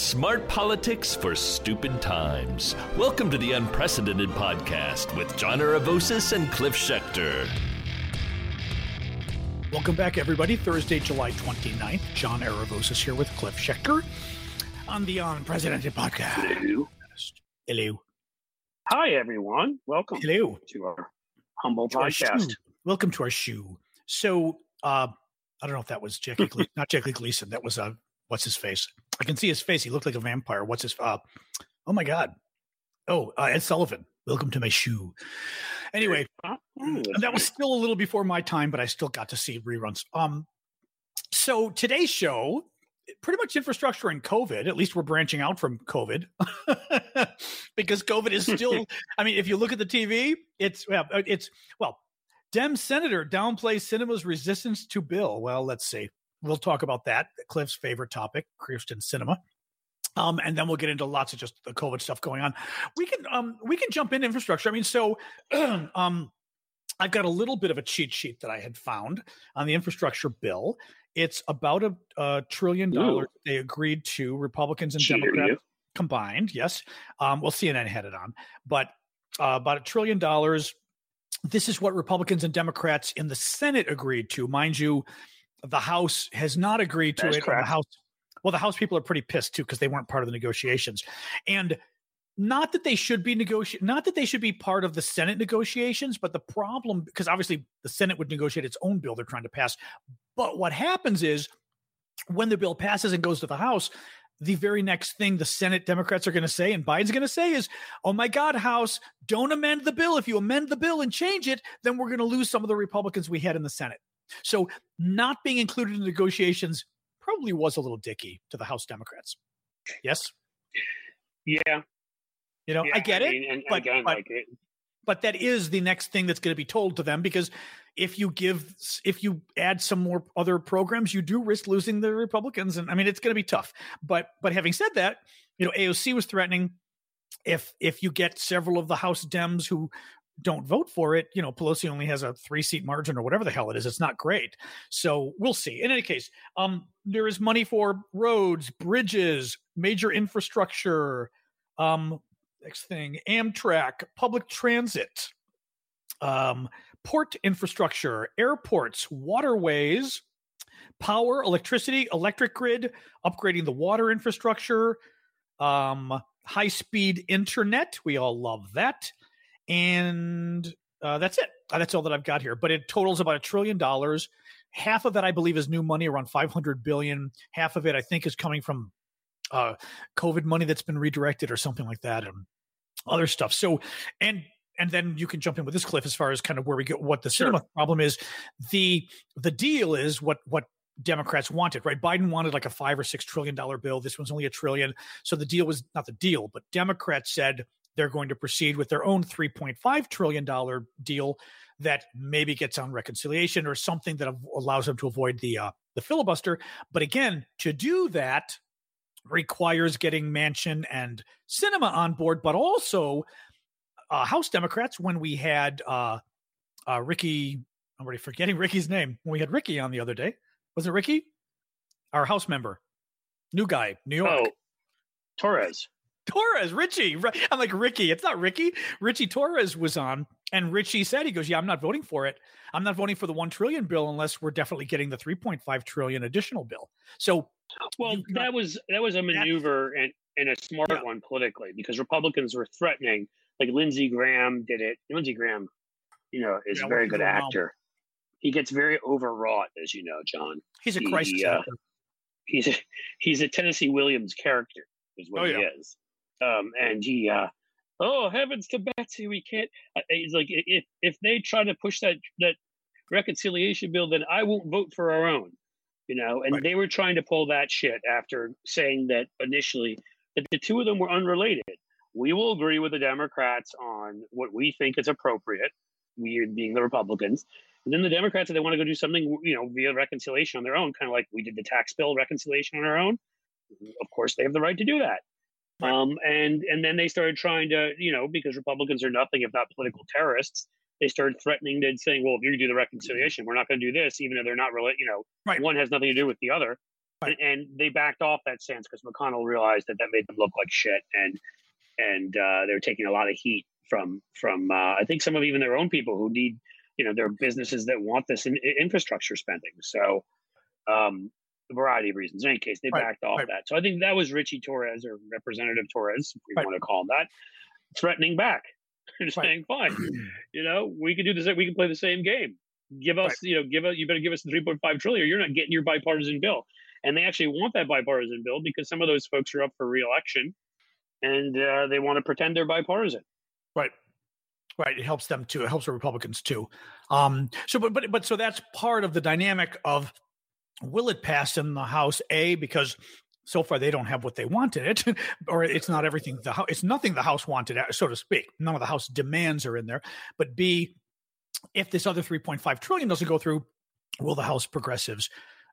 Smart politics for stupid times. Welcome to the Unprecedented Podcast with John Aravosis and Cliff Schecter. Welcome back, everybody. Thursday, July 29th. John Aravosis here with Cliff Schecter on the Unprecedented Podcast. Hello. Hello. Hi, everyone. Welcome Hello. to our humble To podcast. shoe. Welcome to our shoe. So, uh, I don't know if that was Jackie, Gle- not Jackie Gleason. That was, uh, what's his face? I can see his face. He looked like a vampire. What's his, uh, oh my God. Oh, uh, Ed Sullivan. Welcome to my shoe. Anyway, Oh, that was still a little before my time, but I still got to see reruns. Um, so today's show, pretty much infrastructure and COVID. At least we're branching out from COVID because COVID is still. I mean, if you look at the TV, it's well, uh, it's well. Dem senator downplays Sinema's resistance to bill. Well, let's see. We'll talk about that. Cliff's favorite topic, Christian Sinema. Um, and then we'll get into lots of just the COVID stuff going on. We can um we can jump in infrastructure. I mean, so um I've got a little bit of a cheat sheet that I had found on the infrastructure bill. It's about a, a trillion dollars they agreed to, Republicans and Cheater, Democrats combined. Yes. Um, well, CNN had it on, but uh, about a trillion dollars. This is what Republicans and Democrats in the Senate agreed to. Mind you, the House has not agreed to it. The House, well, the House people are pretty pissed too because they weren't part of the negotiations, and not that they should be negotiate, not that they should be part of the Senate negotiations, but the problem because obviously the Senate would negotiate its own bill they're trying to pass. But what happens is when the bill passes and goes to the House, the very next thing the Senate Democrats are going to say and Biden's going to say is, "Oh my God, House, don't amend the bill. If you amend the bill and change it, then we're going to lose some of the Republicans we had in the Senate." So, not being included in negotiations probably was a little dicky to the House Democrats. Yes, Yeah, you know, yeah, I get it, mean, and, but- again, but- like it, but that is the next thing that's going to be told to them because if you give if you add some more other programs you do risk losing the republicans and i mean it's going to be tough. But but having said that you know aoc was threatening if if you get several of the house dems who don't vote for it you know pelosi only has a three seat margin or whatever the hell it is it's not great. So we'll see. In any case um there is money for roads bridges major infrastructure um next thing amtrak public transit um, port infrastructure airports waterways power electricity electric grid upgrading the water infrastructure um, high speed internet we all love that and uh, that's it Uh, that's all that i've got here but it totals about a trillion dollars half of that i believe is new money around 500 billion half of it i think is coming from uh, COVID money that's been redirected or something like that, and other stuff. So, and and then you can jump in with this cliff as far as kind of where we get what the Sure. problem is. The the deal is what what Democrats wanted, right? Biden wanted like a five or six trillion dollar bill. This one's only a trillion. So the deal was not the deal, but Democrats said they're going to proceed with their own $3.5 trillion deal that maybe gets on reconciliation or something that allows them to avoid the uh, the filibuster. But again, to do that requires getting Manchin and Sinema on board, but also uh, House Democrats. When we had uh, uh, Ricky, I'm already forgetting Ricky's name. When we had Ricky on the other day, was it Ricky? Our House member, new guy, New York. oh, Torres. Torres, Richie. I'm like, Ricky, it's not Ricky. Richie Torres was on, and Richie said, he goes, Yeah, I'm not voting for it. I'm not voting for the 1 trillion bill unless we're definitely getting the 3.5 trillion additional bill. So, Well, got- that was that was a maneuver and and a smart Yeah. one politically because Republicans were threatening. Like Lindsey Graham did it. Lindsey Graham, you know, is Yeah, a very good doing now. actor. He gets very overwrought, as you know, John. he's a He, Christ uh, actor. he's a, he's a Tennessee Williams character, is what Oh, he yeah. is. Um, and he, uh, oh heavens to Betsy, we can't. uh, He's like, if if they try to push that that reconciliation bill, then I won't vote for our own. You know, and Right. they were trying to pull that shit after saying that initially that the two of them were unrelated. We will agree with the Democrats on what we think is appropriate. We being the Republicans, and then the Democrats, if they want to go do something, you know, via reconciliation on their own, kind of like we did the tax bill reconciliation on our own. Of course, they have the right to do that. Um, and and then they started trying to, you know, because Republicans are nothing if not political terrorists. They started threatening and saying, "Well, if you do the reconciliation, we're not going to do this, even though they're not really, you know, Right. one has nothing to do with the other." right. and, and, they backed off that stance because McConnell realized that that made them look like shit, and and uh, they were taking a lot of heat from from uh, I think some of even their own people who need you know their businesses that want this in, in infrastructure spending. So um, a variety of reasons. In any case, they right, backed off right. that. So I think that was Richie Torres or Representative Torres, if we right. want to call him that, threatening back and saying, "Fine, you know, we can do this. We can play the same game. Give us, you know, give us. You better give us the 3.5 trillion. You're not getting your bipartisan bill." And they actually want that bipartisan bill because some of those folks are up for reelection, and uh, they want to pretend they're bipartisan. Right. Right. It helps them too. It helps the Republicans too. Um, so, but, but, but, so that's part of the dynamic of will it pass in the House? A, because so far they don't have what they wanted it, or it's not everything the House, it's nothing the House wanted, uh, so to speak. None of the House demands are in there. But B, if this other 3.5 trillion doesn't go through, will the House progressives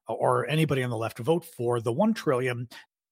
uh, or anybody on the left vote for the 1 trillion?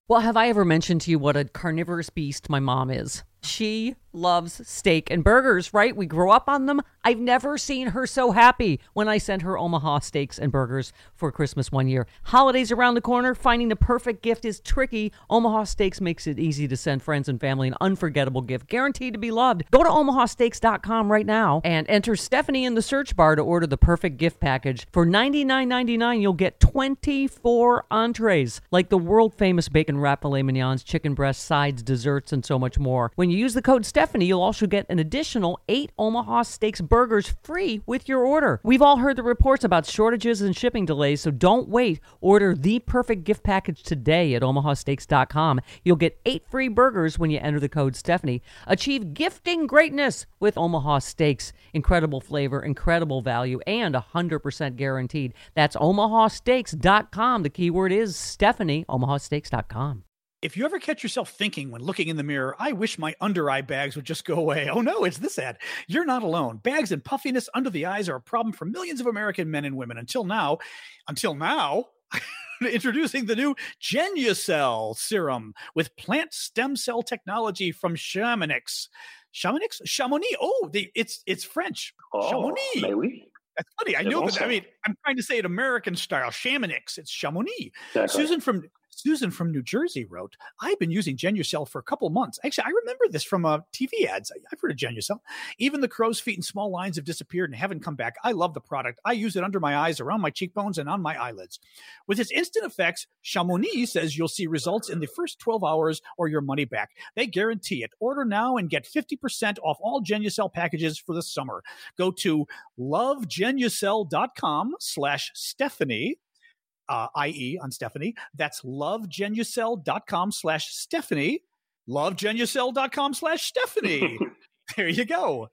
Well, have I ever mentioned to you what a carnivorous beast my mom is? She loves steak and burgers, right? We grew up on them. I've never seen her so happy when I sent her Omaha steaks and burgers for Christmas one year. Holidays around the corner, finding the perfect gift is tricky. Omaha Steaks makes it easy to send friends and family an unforgettable gift, guaranteed to be loved. Go to omahasteaks.com right now and enter Stephanie in the search bar to order the perfect gift package. For $99.99, you'll get 24 entrees, like the world famous bacon wrap filet mignons, chicken breasts, sides, desserts, and so much more. When you use the code Stephanie, you'll also get an additional eight Omaha Steaks burgers free with your order. We've all heard the reports about shortages and shipping delays, so don't wait. Order the perfect gift package today at omahasteaks.com. You'll get eight free burgers when you enter the code Stephanie. Achieve gifting greatness with Omaha Steaks. Incredible flavor, incredible value, and 100% guaranteed. That's omahasteaks.com. The keyword is Stephanie, omahasteaks.com if you ever catch yourself thinking when looking in the mirror, I wish my under eye bags would just go away. Oh no, it's this ad. You're not alone. Bags and puffiness under the eyes are a problem for millions of American men and women. Until now, until now, introducing the new Genucel serum with plant stem cell technology from Chamonix. Chamonix? Chamonix. Oh, the, it's it's French. Oh, Chamonix. Maybe. That's funny. I know that. I mean, I'm trying to say it American style. Chamonix. It's Chamonix. Exactly. Susan from Susan from New Jersey wrote, I've been using Genucel for a couple months. Actually, I remember this from uh, TV ads. I've heard of Genucel. Even the crow's feet and small lines have disappeared and haven't come back. I love the product. I use it under my eyes, around my cheekbones, and on my eyelids. With its instant effects, Chamonix says you'll see results in the first 12 hours or your money back. They guarantee it. Order now and get 50% off all Genucel packages for the summer. Go to lovegenucel.com slash Stephanie uh, IE on Stephanie. That's lovegenucel.com slash Stephanie. Lovegenucel.com slash Stephanie. there you go.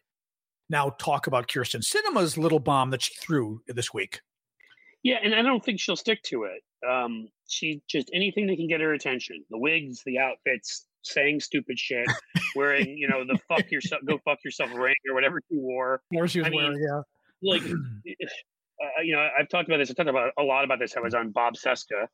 Now talk about Kyrsten Sinema's little bomb that she threw this week. Yeah, and I don't think she'll stick to it. Um, she just anything that can get her attention. The wigs, the outfits, saying stupid shit, wearing, you know, the fuck yourself, go fuck yourself ring or whatever she wore. Or she was I wearing, mean, yeah. Like uh, you know, I've talked about this. I talked about a lot about this. I was on Bob Cesca,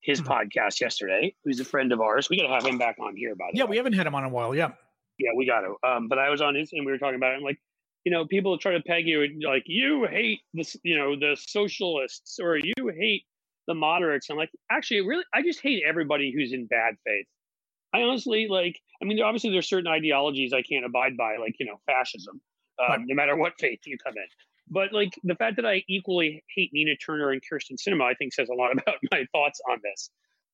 his mm-hmm. podcast yesterday, who's a friend of ours. We got to have him back on here. By the yeah, we haven't had him on in a while. Yeah, yeah, we got to. Um, but I was on his, and we were talking about it. I'm like, you know, people try to peg you, and like, you hate this, you know, the socialists, or you hate the moderates. I'm like, actually, really, I just hate everybody who's in bad faith. I honestly like. I mean, obviously, there's certain ideologies I can't abide by, like you know, fascism. Um, right. No matter what faith you come in. But like the fact that I equally hate Nina Turner and Kyrsten Sinema, I think says a lot about my thoughts on this.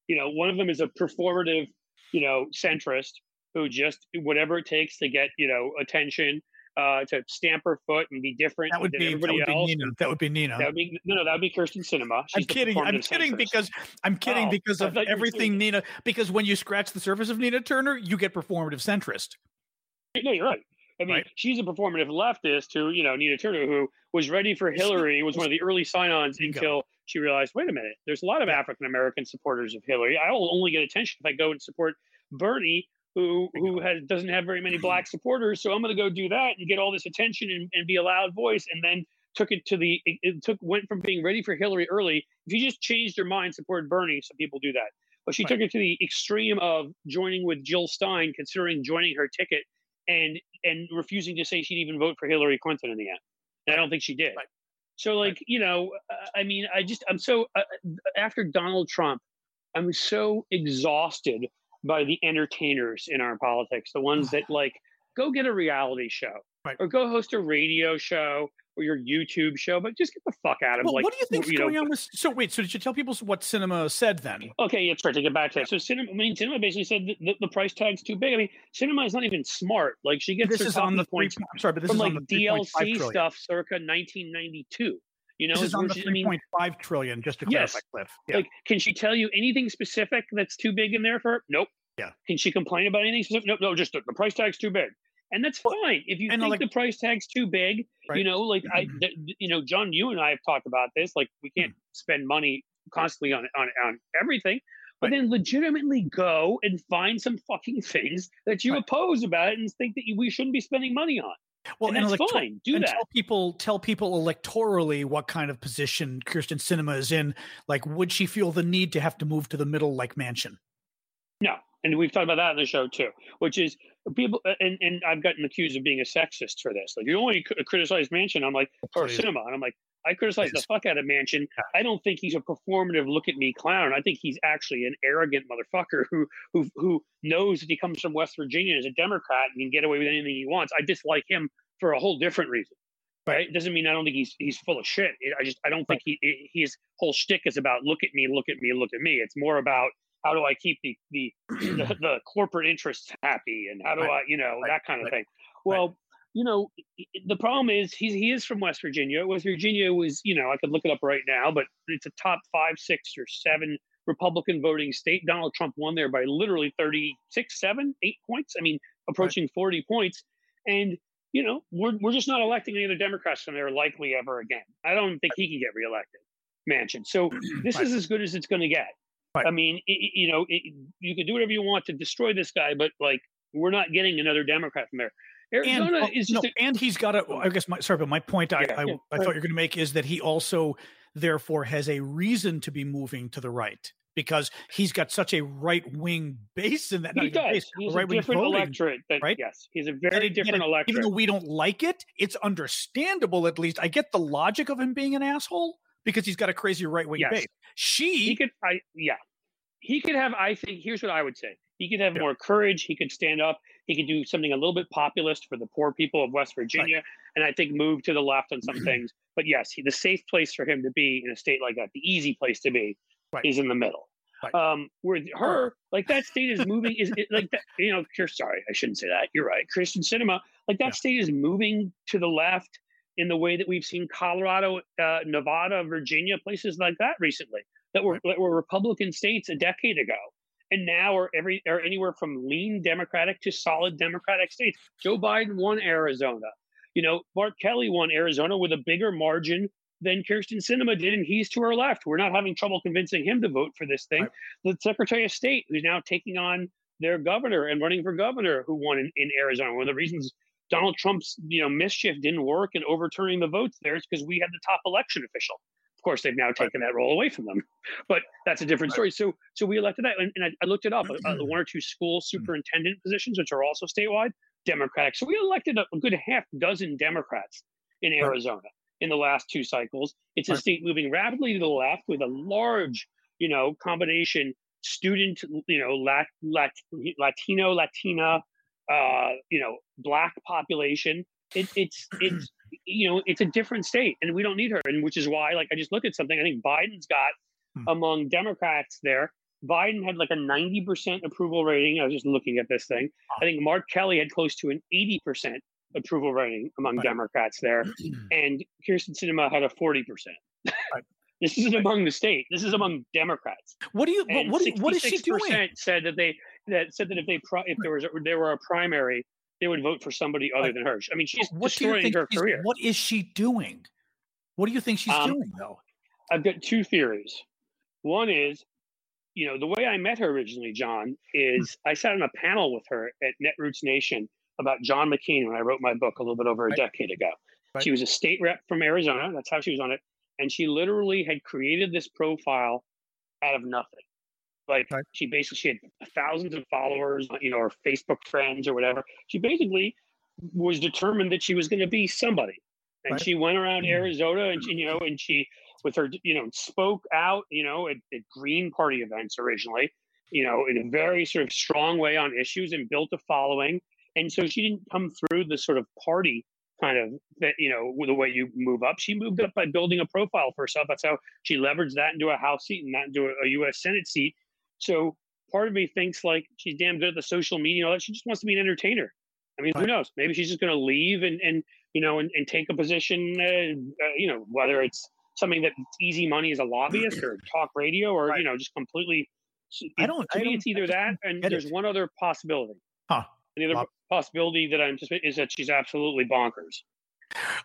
You know, one of them is a performative, you know, centrist who just whatever it takes to get you know attention, uh, to stamp her foot and be different that would than be, everybody that would else. Be Nina. That would be Nina. That would be no, no. That would be Kyrsten Sinema. She's I'm kidding. I'm kidding centrist. because I'm kidding oh, because of everything Nina. Because when you scratch the surface of Nina Turner, you get performative centrist. No, you're right. I mean, right. she's a performative leftist who, you know, Nina Turner, who was ready for Hillary, was one of the early sign-ons until she realized, wait a minute, there's a lot of African American supporters of Hillary. I will only get attention if I go and support Bernie, who who has doesn't have very many black supporters. So I'm going to go do that and get all this attention and, and be a loud voice. And then took it to the it, it took went from being ready for Hillary early. If you just changed your mind, support Bernie, some people do that. But she right. took it to the extreme of joining with Jill Stein, considering joining her ticket and and refusing to say she'd even vote for Hillary Clinton in the end. And I don't think she did. Right. So, like, right. you know, I mean, I just, I'm so, uh, after Donald Trump I'm so exhausted by the entertainers in our politics, the ones that like go get a reality show Right. or go host a radio show or your YouTube show, but just get the fuck out of Well, like. what do you think's know, going on with? So wait, so did you tell people what Sinema said then? Okay, yeah, right. To get back to that, so Sinema. I mean, Sinema basically said the, the, price tag's too big. I mean, Sinema is not even smart. Like she gets This her is on the point. I'm sorry, but this from is like on the 3.5 DLC stuff circa 1992. You know, This is on the she- I mean, 3.5 trillion. Just to Yes. clarify, Cliff. Yeah. like, can she tell you anything specific that's too big in there for her? Nope. Yeah. Can she complain about anything specific? Nope. No, just the, the price tag's too big. And that's fine. If you and, uh, think like- the price tag's too big, you know, like I, mm-hmm. th- you know, John, you and I have talked about this. Like, we can't mm. spend money constantly on on on everything, but Right. then legitimately go and find some fucking things that you Right. oppose about it and think that you, we shouldn't be spending money on. well, and that's elector- fine. Do and that. tell people tell people electorally what kind of position Kyrsten Sinema is in. Like, would she feel the need to have to move to the middle like Manchin? No, and we've talked about that in the show too, which is people. Uh, and and I've gotten accused of being a sexist for this. Like you only criticize Manchin. I'm like, or Please. Sinema, and I'm like, I criticize the fuck out of Manchin. I don't think he's a performative look at me clown. I think he's actually an arrogant motherfucker who who who knows that he comes from West Virginia as a Democrat and can get away with anything he wants. I dislike him for a whole different reason. Right? It doesn't mean I don't think he's he's full of shit. I just I don't think he he- his whole shtick is about look at me, look at me, look at me. It's more about how do I keep the the the, the corporate interests happy and how do Right. I you know Right. that kind of Right. thing. Well, you know the problem is he's he is from West Virginia. West Virginia was you know I could look it up right now, but it's a top five, six, or seven Republican voting state. Donald Trump won there by literally 36, 7, 8 points. I mean, approaching 40 points. And, you know, we're, we're just not electing any other Democrats from there likely ever again. I don't think he can get reelected, Manchin. So this is as good as it's going to get. Right. I mean, i i- you know, it, you can do whatever you want to destroy this guy, but like, we're not getting another Democrat from there. And, Arizona well, is just no, a- and he's got a. I guess my sorry, but my point I, Yeah, I, yeah, I thought you were going to make is that he also therefore has a reason to be moving to the right because he's got such a right wing base in that. he does. base, He's a different voting. electorate. That, right? Yes, he's a very it- different and it- electorate. Even though we don't like it, it's understandable. At least I get the logic of him being an asshole because he's got a crazy right wing Yes. base. She, he could i yeah he could have i think here's what i would say he could have Yeah. more courage he could stand up he could do something a little bit populist for the poor people of west virginia and i think move to the left on some things but yes he, the safe place for him to be in a state like that the easy place to be Right. is in the middle Right. um where her like that state is moving is it, like that you know you're sorry i shouldn't say that you're right christian Sinema like that Yeah. state is moving to the left in the way that we've seen colorado uh, nevada virginia places like that recently that were that were Republican states a decade ago, and now are every are anywhere from lean Democratic to solid Democratic states. Joe Biden won Arizona. You know, Mark Kelly won Arizona with a bigger margin than Kyrsten Sinema did, and he's to her left. We're not having trouble convincing him to vote for this thing. Right. The Secretary of State, who's now taking on their governor and running for governor, who won in, in Arizona. One of the reasons Donald Trump's you know mischief didn't work in overturning the votes there is because we had the top election official. Of course, they've now taken that role away from them, but that's a different story. So, so we elected that, and, and I, I looked it up. Uh, the one or two school superintendent positions, which are also statewide, Democratic. So we elected a, good half dozen Democrats in Arizona in the last two cycles. It's a state moving rapidly to the left with a large, you know, combination student, you know, lat, lat, Latino, Latina, uh, you know, black population. It, it's it's you know it's a different state, and we don't need her. And which is why, like, I just looked at something. I think Biden's got Hmm. among Democrats there. Biden had like a ninety percent approval rating. I was just looking at this thing. I think Mark Kelly had close to an eighty percent approval rating among Right. Democrats there, and Kyrsten Sinema had a forty percent. Right. This isn't among the state. This is among Democrats. what do you? What, what, what is she doing? Said that they that said that if they pri- if there was a, there were a primary, they would vote for somebody other than her. I mean, she's What destroying her career. What is she doing? What do you think she's Um, doing though? I've got two theories. One is, you know, the way I met her originally, John, is I sat on a panel with her at Netroots Nation about John McCain when I wrote my book a little bit over a Right. decade ago. Right. She was a state rep from Arizona. That's how she was on it. And she literally had created this profile out of nothing. Like Right. she basically she had thousands of followers, you know, or Facebook friends or whatever. She basically was determined that she was going to be somebody. And Right. she went around Mhm. Arizona and she, you know, and she with her, you know, spoke out, you know, at, at Green Party events originally, you know, in a very sort of strong way on issues and built a following. And so she didn't come through the sort of party kind of that you know the way you move up. She moved up by building a profile for herself. That's how she leveraged that into a House seat and that into a, a U.S. Senate seat. So part of me thinks like she's damn good at the social media and all that. She just wants to be an entertainer. I mean, who knows? Maybe she's just going to leave and and you know and, and take a position. Uh, uh, you know, whether it's something that's easy money as a lobbyist or talk radio or right. you know just completely. I don't. To I me, don't, it's either that and there's it. one other possibility. Huh. And the other possibility that I'm just is that she's absolutely bonkers.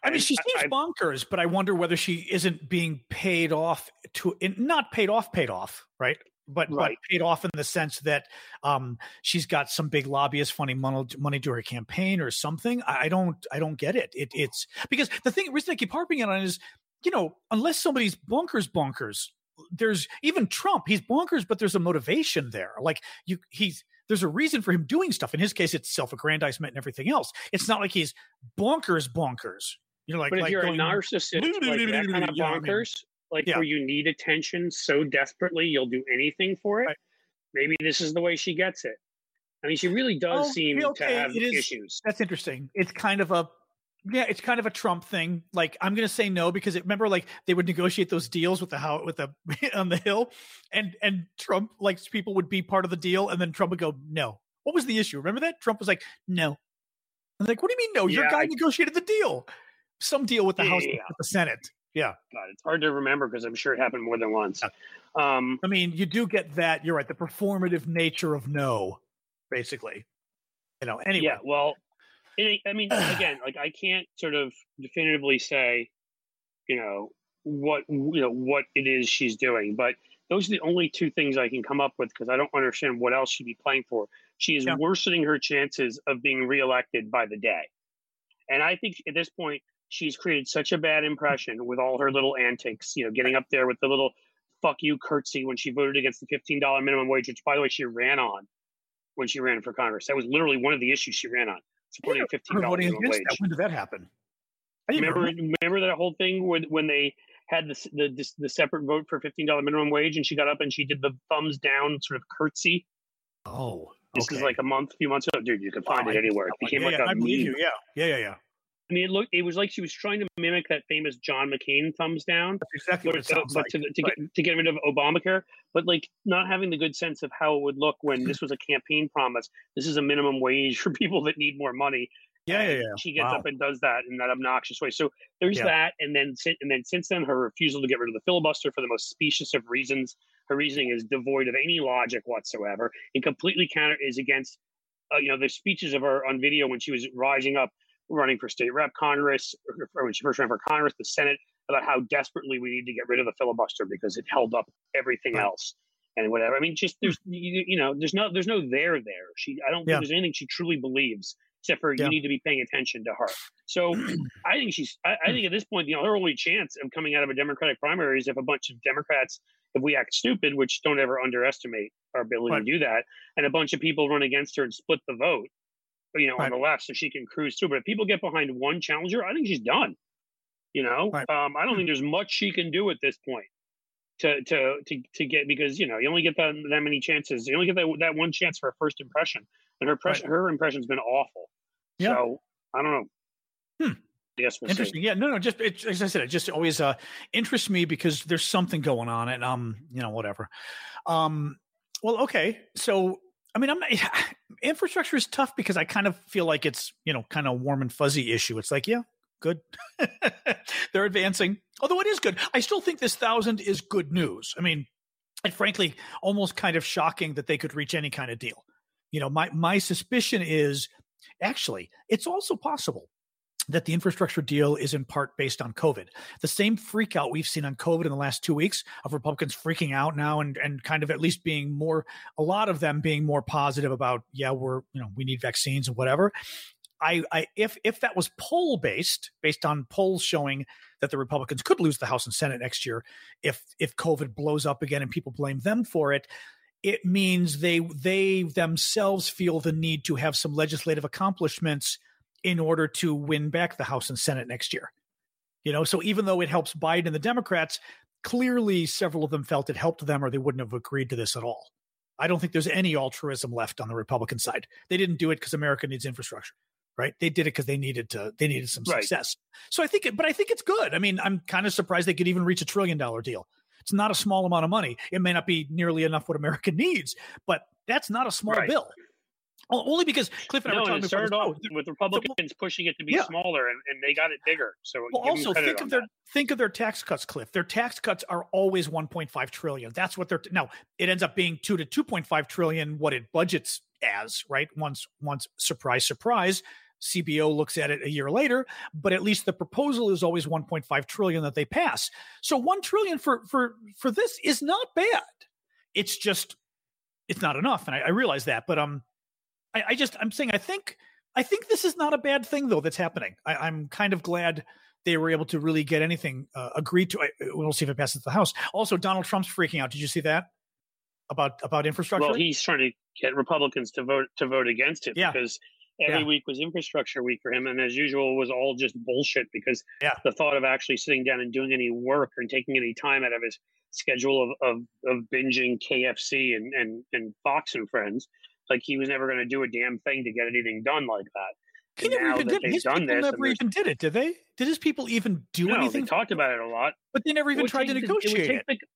I mean, she seems I, bonkers, but I wonder whether she isn't being paid off to not paid off, paid off, right? But right. but paid off in the sense that um, she's got some big lobbyist funny money, money to her campaign or something. I, don't I don't get it. it. It's because the thing reason I keep harping on is, you know, unless somebody's bonkers bonkers, there's even Trump. He's bonkers, but there's a motivation there. Like you, he's there's a reason for him doing stuff. In his case, it's self-aggrandizement and everything else. It's not like he's bonkers, bonkers. You know, like, but if like you're going, a narcissist, like that kind of bonkers? Like yeah. where you need attention so desperately, you'll do anything for it. Right. Maybe this is the way she gets it. I mean, she really does oh, seem okay. to have it is, issues. That's interesting. It's kind of a yeah, it's kind of a Trump thing. Like I'm going to say no because it, remember, like they would negotiate those deals with the how with the on the Hill, and and Trump like people would be part of the deal, and then Trump would go no. What was the issue? Remember that Trump was like no. I'm like, what do you mean no? Your guy I, negotiated the deal, some deal with the yeah, House yeah. with the Senate. Yeah, God, it's hard to remember because I'm sure it happened more than once. Um, I mean, you do get that. You're right. The performative nature of no, basically. You know. Anyway. Yeah. Well, it, I mean, again, like I can't sort of definitively say, you know, what you know what it is she's doing, but those are the only two things I can come up with because I don't understand what else she'd be playing for. She is yeah. worsening her chances of being reelected by the day, and I think at this point she's created such a bad impression with all her little antics. You know, getting up there with the little "fuck you" curtsy when she voted against the fifteen dollar minimum wage, which by the way she ran on when she ran for Congress. That was literally one of the issues she ran on supporting fifteen dollars minimum wage. That. When did that happen? remember, remember, remember that whole thing when when they had the the, the separate vote for fifteen dollar minimum wage, and she got up and she did the thumbs down sort of curtsy. Oh, this is like a month, few months ago, dude. You can find wow, it anywhere. It became yeah, like yeah, a I meme. you. Yeah, yeah, yeah, yeah. I mean, it looked. It was like she was trying to mimic that famous John McCain thumbs down. That's exactly what it sounds but like. To, to, right. get, to get rid of Obamacare, but like not having the good sense of how it would look when this was a campaign promise. This is a minimum wage for people that need more money. Yeah, yeah, yeah. She gets wow. up and does that in that obnoxious way. So there's Yeah. that, and then and then since then, her refusal to get rid of the filibuster for the most specious of reasons. Her reasoning is devoid of any logic whatsoever, and completely counter is against, uh, you know, the speeches of her on video when she was rising up, running for state rep, Congress, when she first ran for Congress, the Senate, about how desperately we need to get rid of the filibuster because it held up everything else and whatever. I mean, just there's you, you know, there's no there's no there there. She I don't think Yeah. there's anything she truly believes except for Yeah. you need to be paying attention to her. So I think she's I, I think at this point, you know, her only chance of coming out of a Democratic primary is if a bunch of Democrats, if we act stupid, which don't ever underestimate our ability Right. to do that, and a bunch of people run against her and split the vote, you know, Right. on the left so she can cruise through. But if people get behind one challenger, I think she's done. You know, Right. um, I don't think there's much she can do at this point to to to to get because you know you only get that that many chances. You only get that that one chance for a first impression, and her impression her impression's been awful. Yeah. So I don't know. Hmm. Yes, we'll Interesting. see. Yeah. No, no. Just it, as I said, it just always uh, interests me because there's something going on, and um, you know, whatever. Um, well, okay. So, I mean, I'm not. Infrastructure is tough because I kind of feel like it's you know kind of warm and fuzzy issue. It's like, yeah, good. They're advancing, although it is good. I still think this thousand is good news. I mean, and frankly, almost kind of shocking that they could reach any kind of deal. You know, my my suspicion is actually it's also possible that the infrastructure deal is in part based on COVID. The same freak out we've seen on COVID in the last two weeks of Republicans freaking out now and, and kind of at least being more, a lot of them being more positive about, yeah, we're, you know, we need vaccines and whatever. I, I if if that was poll based, based on polls showing that the Republicans could lose the House and Senate next year, if if COVID blows up again and people blame them for it, it means they they themselves feel the need to have some legislative accomplishments in order to win back the House and Senate next year. You know, so even though it helps Biden and the Democrats, clearly several of them felt it helped them or they wouldn't have agreed to this at all. I don't think there's any altruism left on the Republican side. They didn't do it because America needs infrastructure, right? They did it because they needed to. They needed some Right. success. So I think, it, but I think it's good. I mean, I'm kind of surprised they could even reach a trillion dollar deal. It's not a small amount of money. It may not be nearly enough what America needs, but that's not a small Right. bill. Only because Cliff and I No, were talking it started off with Republicans pushing it to be Yeah. smaller, and, and they got it bigger. So Well, also think of their that. think of their tax cuts, Cliff. Their tax cuts are always 1.5 trillion. That's what they're now. It ends up being two to 2.5 trillion. What it budgets as, right? Once once surprise surprise, CBO looks at it a year later, but at least the proposal is always 1.5 trillion that they pass. So one trillion for for for this is not bad. It's just it's not enough, and I, I realize that. But um, I, I just I'm saying I think I think this is not a bad thing though that's happening. I, I'm kind of glad they were able to really get anything uh, agreed to. I, we'll see if it passes the House. Also, Donald Trump's freaking out. Did you see that about about infrastructure? Well, he's trying to get Republicans to vote to vote against it Yeah. because every Yeah. week was infrastructure week for him, and as usual, was all just bullshit. Because Yeah. the thought of actually sitting down and doing any work and taking any time out of his schedule of of, of binging KFC and, and and Fox and Friends, like he was never going to do a damn thing to get anything done like that. he never even did. it. His done people this, never even did it. Did they? Did his people even do no, anything? they talked about it a lot. but they never even tried to negotiate it. Would take the,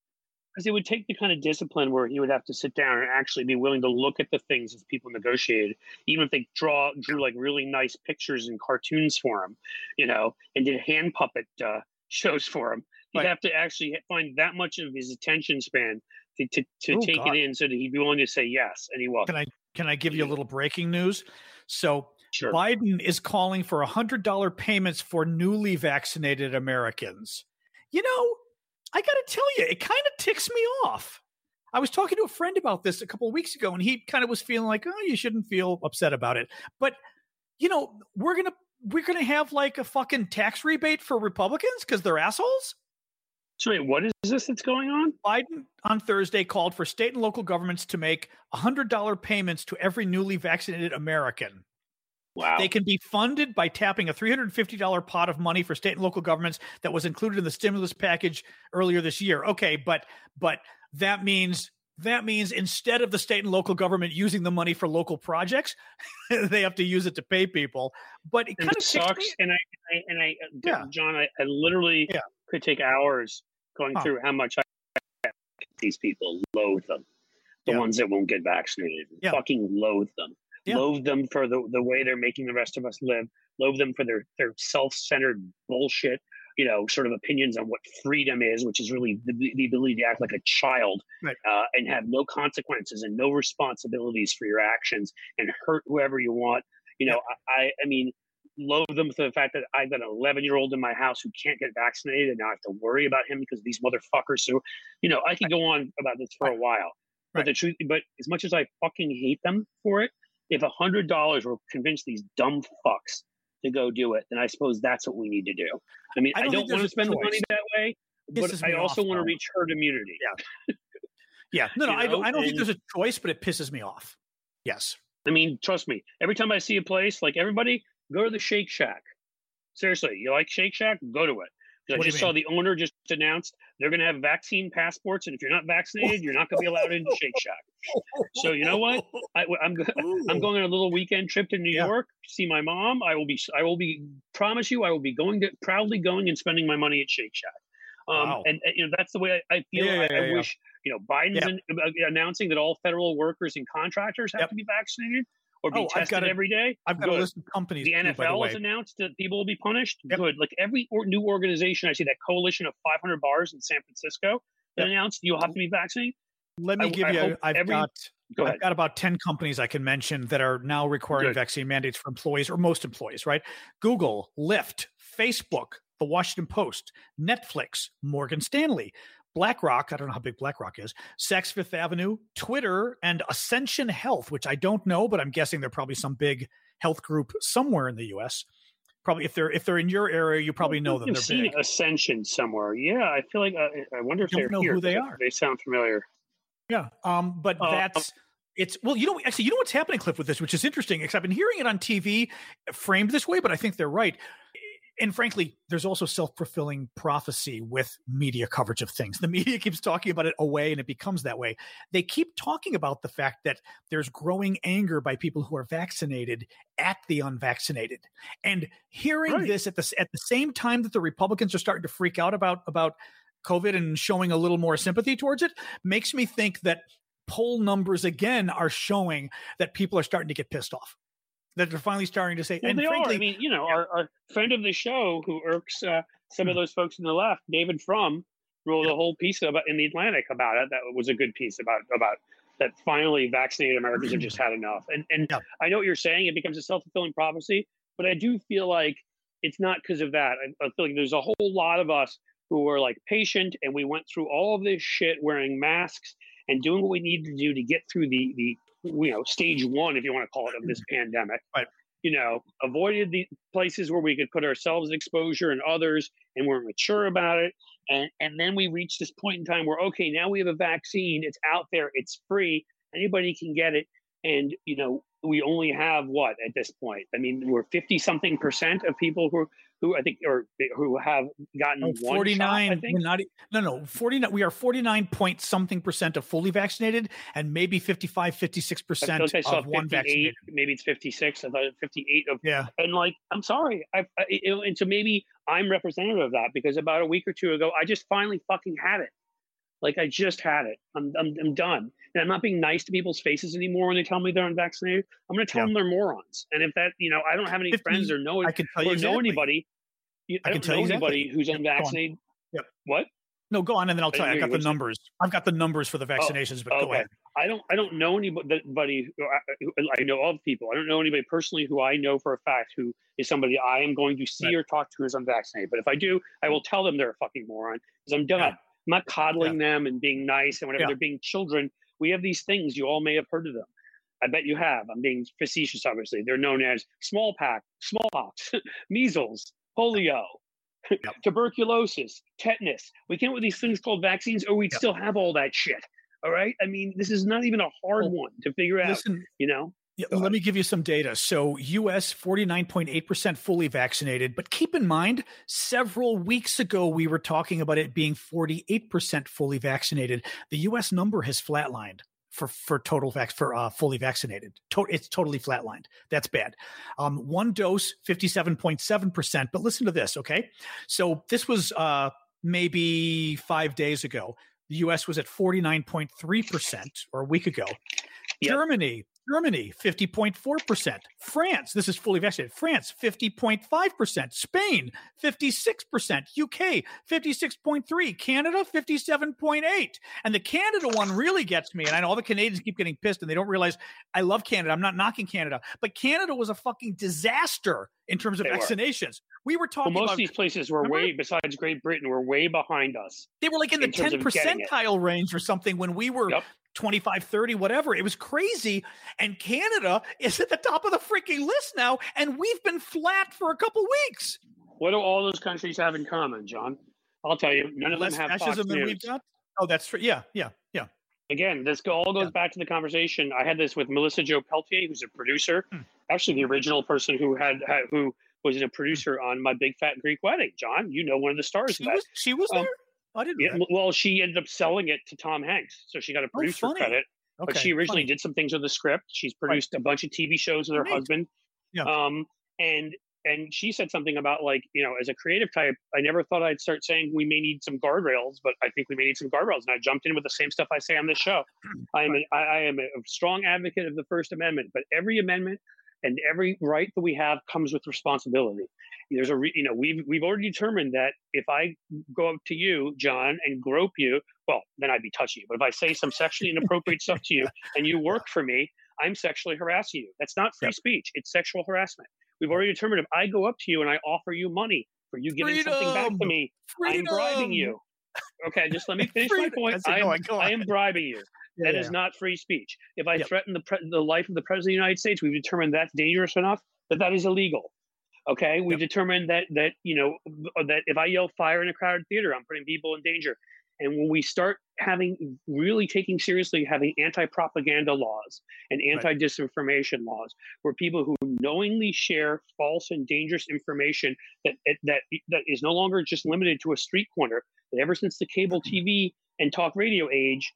because it would take the kind of discipline where he would have to sit down and actually be willing to look at the things as people negotiated, even if they draw drew like really nice pictures and cartoons for him, you know, and did hand puppet uh, shows for him. He'd Right. have to actually find that much of his attention span to to, to Oh, take God. it in, so that he'd be willing to say yes, and he was. Can I can I give you a mm-hmm. little breaking news? So Sure. Biden is calling for $100 payments for newly vaccinated Americans. You know, I got to tell you, it kind of ticks me off. I was talking to a friend about this a couple of weeks ago, and he kind of was feeling like, oh, you shouldn't feel upset about it. But, you know, we're going to. We're gonna have like a fucking tax rebate for Republicans because they're assholes. So wait, what is this that's going on? Biden on Thursday called for state and local governments to make $100 payments to every newly vaccinated American. Wow. They can be funded by tapping a $350 pot of money for state and local governments that was included in the stimulus package earlier this year. Okay, but but that means that means instead of the state and local government using the money for local projects, they have to use it to pay people. But it and kind it of sucks. And I, I and I, Yeah. John, I, I literally Yeah. could take hours going Huh. through how much I these people loathe them, the Yeah. ones that won't get vaccinated, Yeah. fucking loathe them, Yeah. loathe them for the the way they're making the rest of us live, loathe them for their their self centered bullshit. You know, sort of opinions on what freedom is, which is really the, the ability to act like a child Right. uh, and have no consequences and no responsibilities for your actions and hurt whoever you want. You know, I, I, I mean, loathe them for the fact that I've got an 11 year old in my house who can't get vaccinated, and now I have to worry about him because these motherfuckers. So, you know, I could go on about this for a while. But Right. the truth, but as much as I fucking hate them for it, if a hundred dollars will convince these dumb fucks to go do it, then I suppose that's what we need to do. I mean, I I don't don't, want to spend the money that way, but I also off, want to reach herd immunity. yeah, yeah. no, no, I don't. I don't think there's a choice, but it pisses me off. Yes, I mean, trust me. Every time I see a place, like everybody, go to the Shake Shack. Seriously, you like Shake Shack? Go to it. I just saw the owner just announced they're going to have vaccine passports, and if you're not vaccinated, you're not going to be allowed into Shake Shack. So you know what? I, am I'm going on a little weekend trip to New Yeah. York to see my mom. I will be. I will be. Promise you, I will be going to proudly going and spending my money at Shake Shack. Um, Wow. and, and, you know that's the way I, I feel. Yeah, yeah, I, I yeah, yeah. wish you know Biden's an, uh, announcing that all federal workers and contractors have Yep. to be vaccinated or be Oh, I've got tested a- every day. I've got Good. a list of companies. The too, NFL has announced that people will be punished. Yep. Good. Like every or, new organization, I see that coalition of 500 bars in San Francisco that Yep. announced you'll have to be vaccinated. Let me I- give I you. I've every- got. Go I've got about 10 companies I can mention that are now requiring Good. vaccine mandates for employees or most employees, right? Google, Lyft, Facebook, The Washington Post, Netflix, Morgan Stanley, BlackRock, I don't know how big BlackRock is, Saks Fifth Avenue, Twitter, and Ascension Health, which I don't know, but I'm guessing they're probably some big health group somewhere in the US. Probably if they're if they're in your area, you probably know them. I've seen big. Ascension somewhere. Yeah, I feel like uh, I wonder if Don't they're know here. who they are. They sound familiar. Yeah. Um, but Uh, that's it's well, you know, actually, you know what's happening, Cliff, with this, which is interesting, because I've been hearing it on TV framed this way, but I think they're right. And frankly, there's also self fulfilling prophecy with media coverage of things. The media keeps talking about it away and it becomes that way. They keep talking about the fact that there's growing anger by people who are vaccinated at the unvaccinated. And hearing right. this at the, at the same time that the Republicans are starting to freak out about, about COVID and showing a little more sympathy towards it makes me think that poll numbers again are showing that people are starting to get pissed off that they're finally starting to say. Well, and they frankly, are. I mean, you know, our, our friend of the show who irks uh, some of hmm. those folks in the left, David Frum, wrote a whole piece about in the Atlantic about it. That was a good piece about about that. Finally, vaccinated Americans have just had enough. And and yeah. I know what you're saying. It becomes a self fulfilling prophecy, but I do feel like it's not because of that. I, I feel like there's a whole lot of us who were like patient, and we went through all of this shit wearing masks and doing what we needed to do to get through the the you know stage one, if you want to call it, of this pandemic. Right. You know, avoided the places where we could put ourselves in exposure and others, and we're mature about it. And and then we reach this point in time where okay, now we have a vaccine. It's out there. It's free. Anybody can get it. And you know, we only have what at this point? I mean, we're fifty something percent of people who who I think or who have gotten oh, 49 shot, I think. Not, no no 49 we are 49 point something percent of fully vaccinated and maybe 55 56 percent of one vaccinated maybe it's 56 I thought 58 of yeah and like I'm sorry I, I and so maybe I'm representative of that because about a week or two ago I just finally fucking had it like I just had it. I'm, I'm, I'm done. And I'm not being nice to people's faces anymore when they tell me they're unvaccinated. I'm going to tell yeah. them they're morons. And if that, you know, I don't have any friends or know, I can tell you or exactly. know anybody. I, I can tell you anybody who's unvaccinated. Yep. What? No, go on, and then I'll tell you. I got the numbers. I've got the numbers for the oh, vaccinations, oh, but go ahead. I don't. I don't know anybody. Who, I know of people. I don't know anybody personally who I know for a fact who is somebody I am going to see right. or talk to who's unvaccinated. But if I do, I will tell them they're a fucking moron because I'm done. Yeah. I'm not coddling yeah. them and being nice and whatever. Yeah. They're being children. We have these things. You all may have heard of them. I bet you have. I'm being facetious, obviously. They're known as smallpox, smallpox, measles, polio, yep. tuberculosis, tetanus. We came up with these things called vaccines, or we'd yep. still have all that shit. All right. I mean, this is not even a hard well, one to figure out. Listen, you know. Yeah, let me give you some data. So, US 49.8% fully vaccinated, but keep in mind, several weeks ago, we were talking about it being 48% fully vaccinated. The US number has flatlined for, for total vac for uh, fully vaccinated. To- it's totally flatlined. That's bad. Um, one dose, 57.7%. But listen to this, okay? So, this was uh, maybe five days ago. The US was at 49.3% or a week ago. Yep. Germany, Germany, 50.4%. France, this is fully vaccinated. France, 50.5%. Spain, 56%. UK, 56.3. Canada, 57.8. And the Canada one really gets me. And I know all the Canadians keep getting pissed and they don't realize I love Canada. I'm not knocking Canada, but Canada was a fucking disaster in terms of they vaccinations. Were. We were talking well, most about, of these places were remember? way, besides Great Britain, were way behind us. They were like in, in the 10 percentile range or something when we were yep. 25, 30, whatever. It was crazy. And Canada is at the top of the freaking list now. And we've been flat for a couple weeks. What do all those countries have in common, John? I'll tell you, none of Less them have Fox News. Oh, that's true. Yeah, yeah, yeah. Again, this all goes yeah. back to the conversation. I had this with Melissa Jo Peltier, who's a producer, hmm. actually the original person who had, had who was a producer on my Big Fat Greek Wedding. John, you know one of the stars she of that. Was, she was um, there. I didn't. Yeah, well, she ended up selling it to Tom Hanks, so she got a oh, producer oh, credit. Okay, but she originally funny. did some things with the script. She's produced right. a bunch of TV shows with her husband. Yeah. Um, and and she said something about like you know as a creative type i never thought i'd start saying we may need some guardrails but i think we may need some guardrails and i jumped in with the same stuff i say on this show i am a, I am a strong advocate of the first amendment but every amendment and every right that we have comes with responsibility there's a re, you know we've we've already determined that if I go up to you, John, and grope you, well, then I'd be touching you. But if I say some sexually inappropriate stuff to you and you work for me, I'm sexually harassing you. That's not free yep. speech; it's sexual harassment. We've already determined if I go up to you and I offer you money for you giving Freedom. something back to me, Freedom. I'm bribing you. Okay, just let me finish my point. I am, I am bribing you. That yeah, is not free speech. If I yep. threaten the pre- the life of the president of the United States, we've determined that's dangerous enough that that is illegal. Okay, we yep. determined that that you know that if I yell fire in a crowded theater, I'm putting people in danger. And when we start having really taking seriously having anti-propaganda laws and anti-disinformation laws where people who knowingly share false and dangerous information that that that is no longer just limited to a street corner but ever since the cable mm-hmm. tv and talk radio age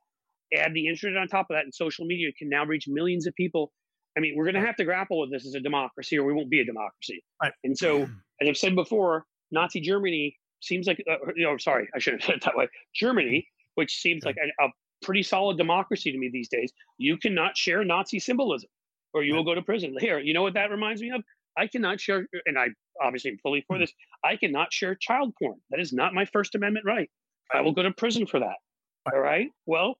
add the internet on top of that and social media can now reach millions of people. I mean we're going to have to grapple with this as a democracy or we won't be a democracy. Right. and so as i've said before nazi germany seems like uh, you know sorry i shouldn't have said it that way. Germany which seems like a, a, pretty solid democracy to me these days you cannot share nazi symbolism or you will go to prison. Here you know what that reminds me of? I cannot share and i obviously am fully for hmm. this i cannot share child porn. That is not my first amendment right. I will go to prison for that. All right? Well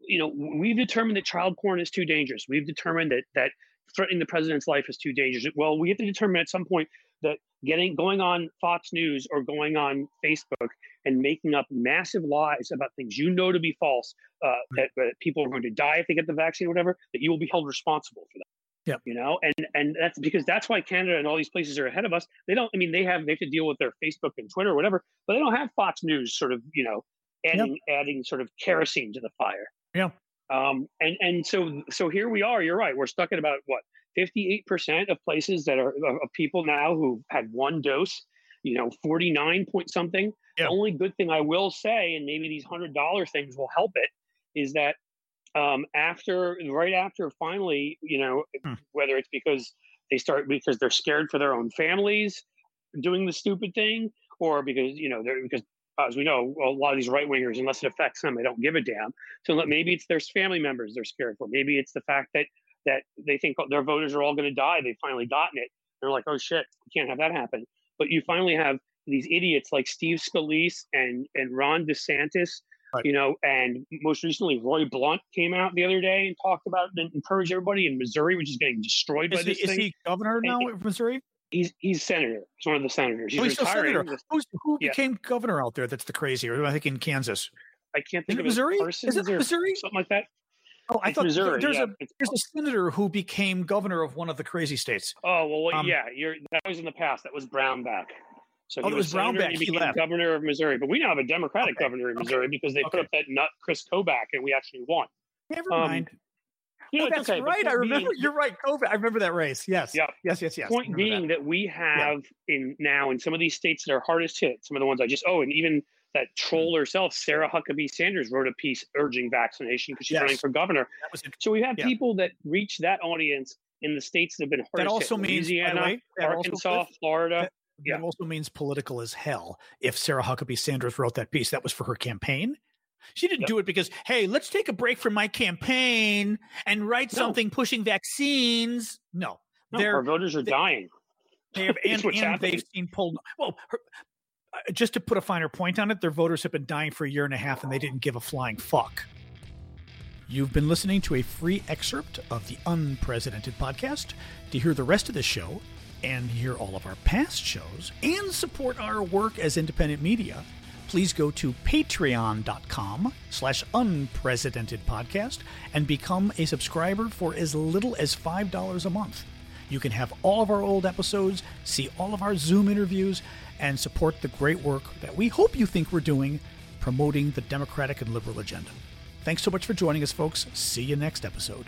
you know we've determined that child porn is too dangerous we've determined that that threatening the president's life is too dangerous well we have to determine at some point that getting going on Fox News or going on Facebook and making up massive lies about things you know to be false, uh, that, that, people are going to die if they get the vaccine or whatever, that you will be held responsible for that. Yeah, you know, and and that's because that's why Canada and all these places are ahead of us. They don't. I mean, they have they have to deal with their Facebook and Twitter or whatever, but they don't have Fox News sort of you know adding yep. adding sort of kerosene to the fire. Yeah. Um, and and so so here we are. You're right. We're stuck at about what 58% of places that are of people now who had one dose, you know, 49 point something. Yeah. The only good thing I will say, and maybe these hundred dollar things will help it, is that um, after right after finally, you know, hmm. whether it's because they start because they're scared for their own families doing the stupid thing, or because you know they're because as we know, a lot of these right wingers, unless it affects them, they don't give a damn. So maybe it's their family members they're scared for. Maybe it's the fact that that they think their voters are all going to die. They've finally gotten it. They're like, oh shit, we can't have that happen. But you finally have these idiots like Steve Scalise and and Ron DeSantis, right. you know, and most recently Roy Blunt came out the other day and talked about and encouraged everybody in Missouri, which is getting destroyed is by this he, thing. Is he governor now of Missouri? He's he's senator. He's one of the senators. He's, oh, he's retiring. senator. Who's, who yeah. became governor out there? That's the crazy. Or I think in Kansas. I can't think of Missouri. Is it Missouri? Something like that. Oh, I it's thought Missouri, there's yeah. a there's a senator who became governor of one of the crazy states. Oh well, um, yeah, you're that was in the past. That was Brownback. So oh, he was, was Brownback. He became left. governor of Missouri, but we now have a Democratic okay. governor in Missouri okay. because they okay. put up that nut Chris Kobach, and we actually won. Never um, mind. Know, oh, that's okay, right. I remember. Being, you're right. Kobach. I remember that race. Yes. Yeah. Yes. Yes. Yes. Point being that. that. we have yeah. in now in some of these states that are hardest hit, some of the ones I just oh, and even that mm. troll herself, Sarah Huckabee Sanders, wrote a piece urging vaccination because she's yes. running for governor. So we have yeah. people that reach that audience in the states that have been hardest that also hit. means Louisiana, way, Arkansas, also, Florida. That, yeah. that also means political as hell. If Sarah Huckabee Sanders wrote that piece, that was for her campaign. She didn't yep. do it because, hey, let's take a break from my campaign and write no. something pushing vaccines. No, no our voters are they, dying. They have, and, and they've seen pulled. Well, her, uh, just to put a finer point on it, their voters have been dying for a year and a half, and they didn't give a flying fuck. You've been listening to a free excerpt of the Unprecedented podcast. To hear the rest of the show and hear all of our past shows and support our work as independent media, please go to patreon.com slash unprecedented podcast and become a subscriber for as little as $5 a month. You can have all of our old episodes, see all of our Zoom interviews, and support the great work that we hope you think we're doing promoting the democratic and liberal agenda. Thanks so much for joining us, folks. See you next episode.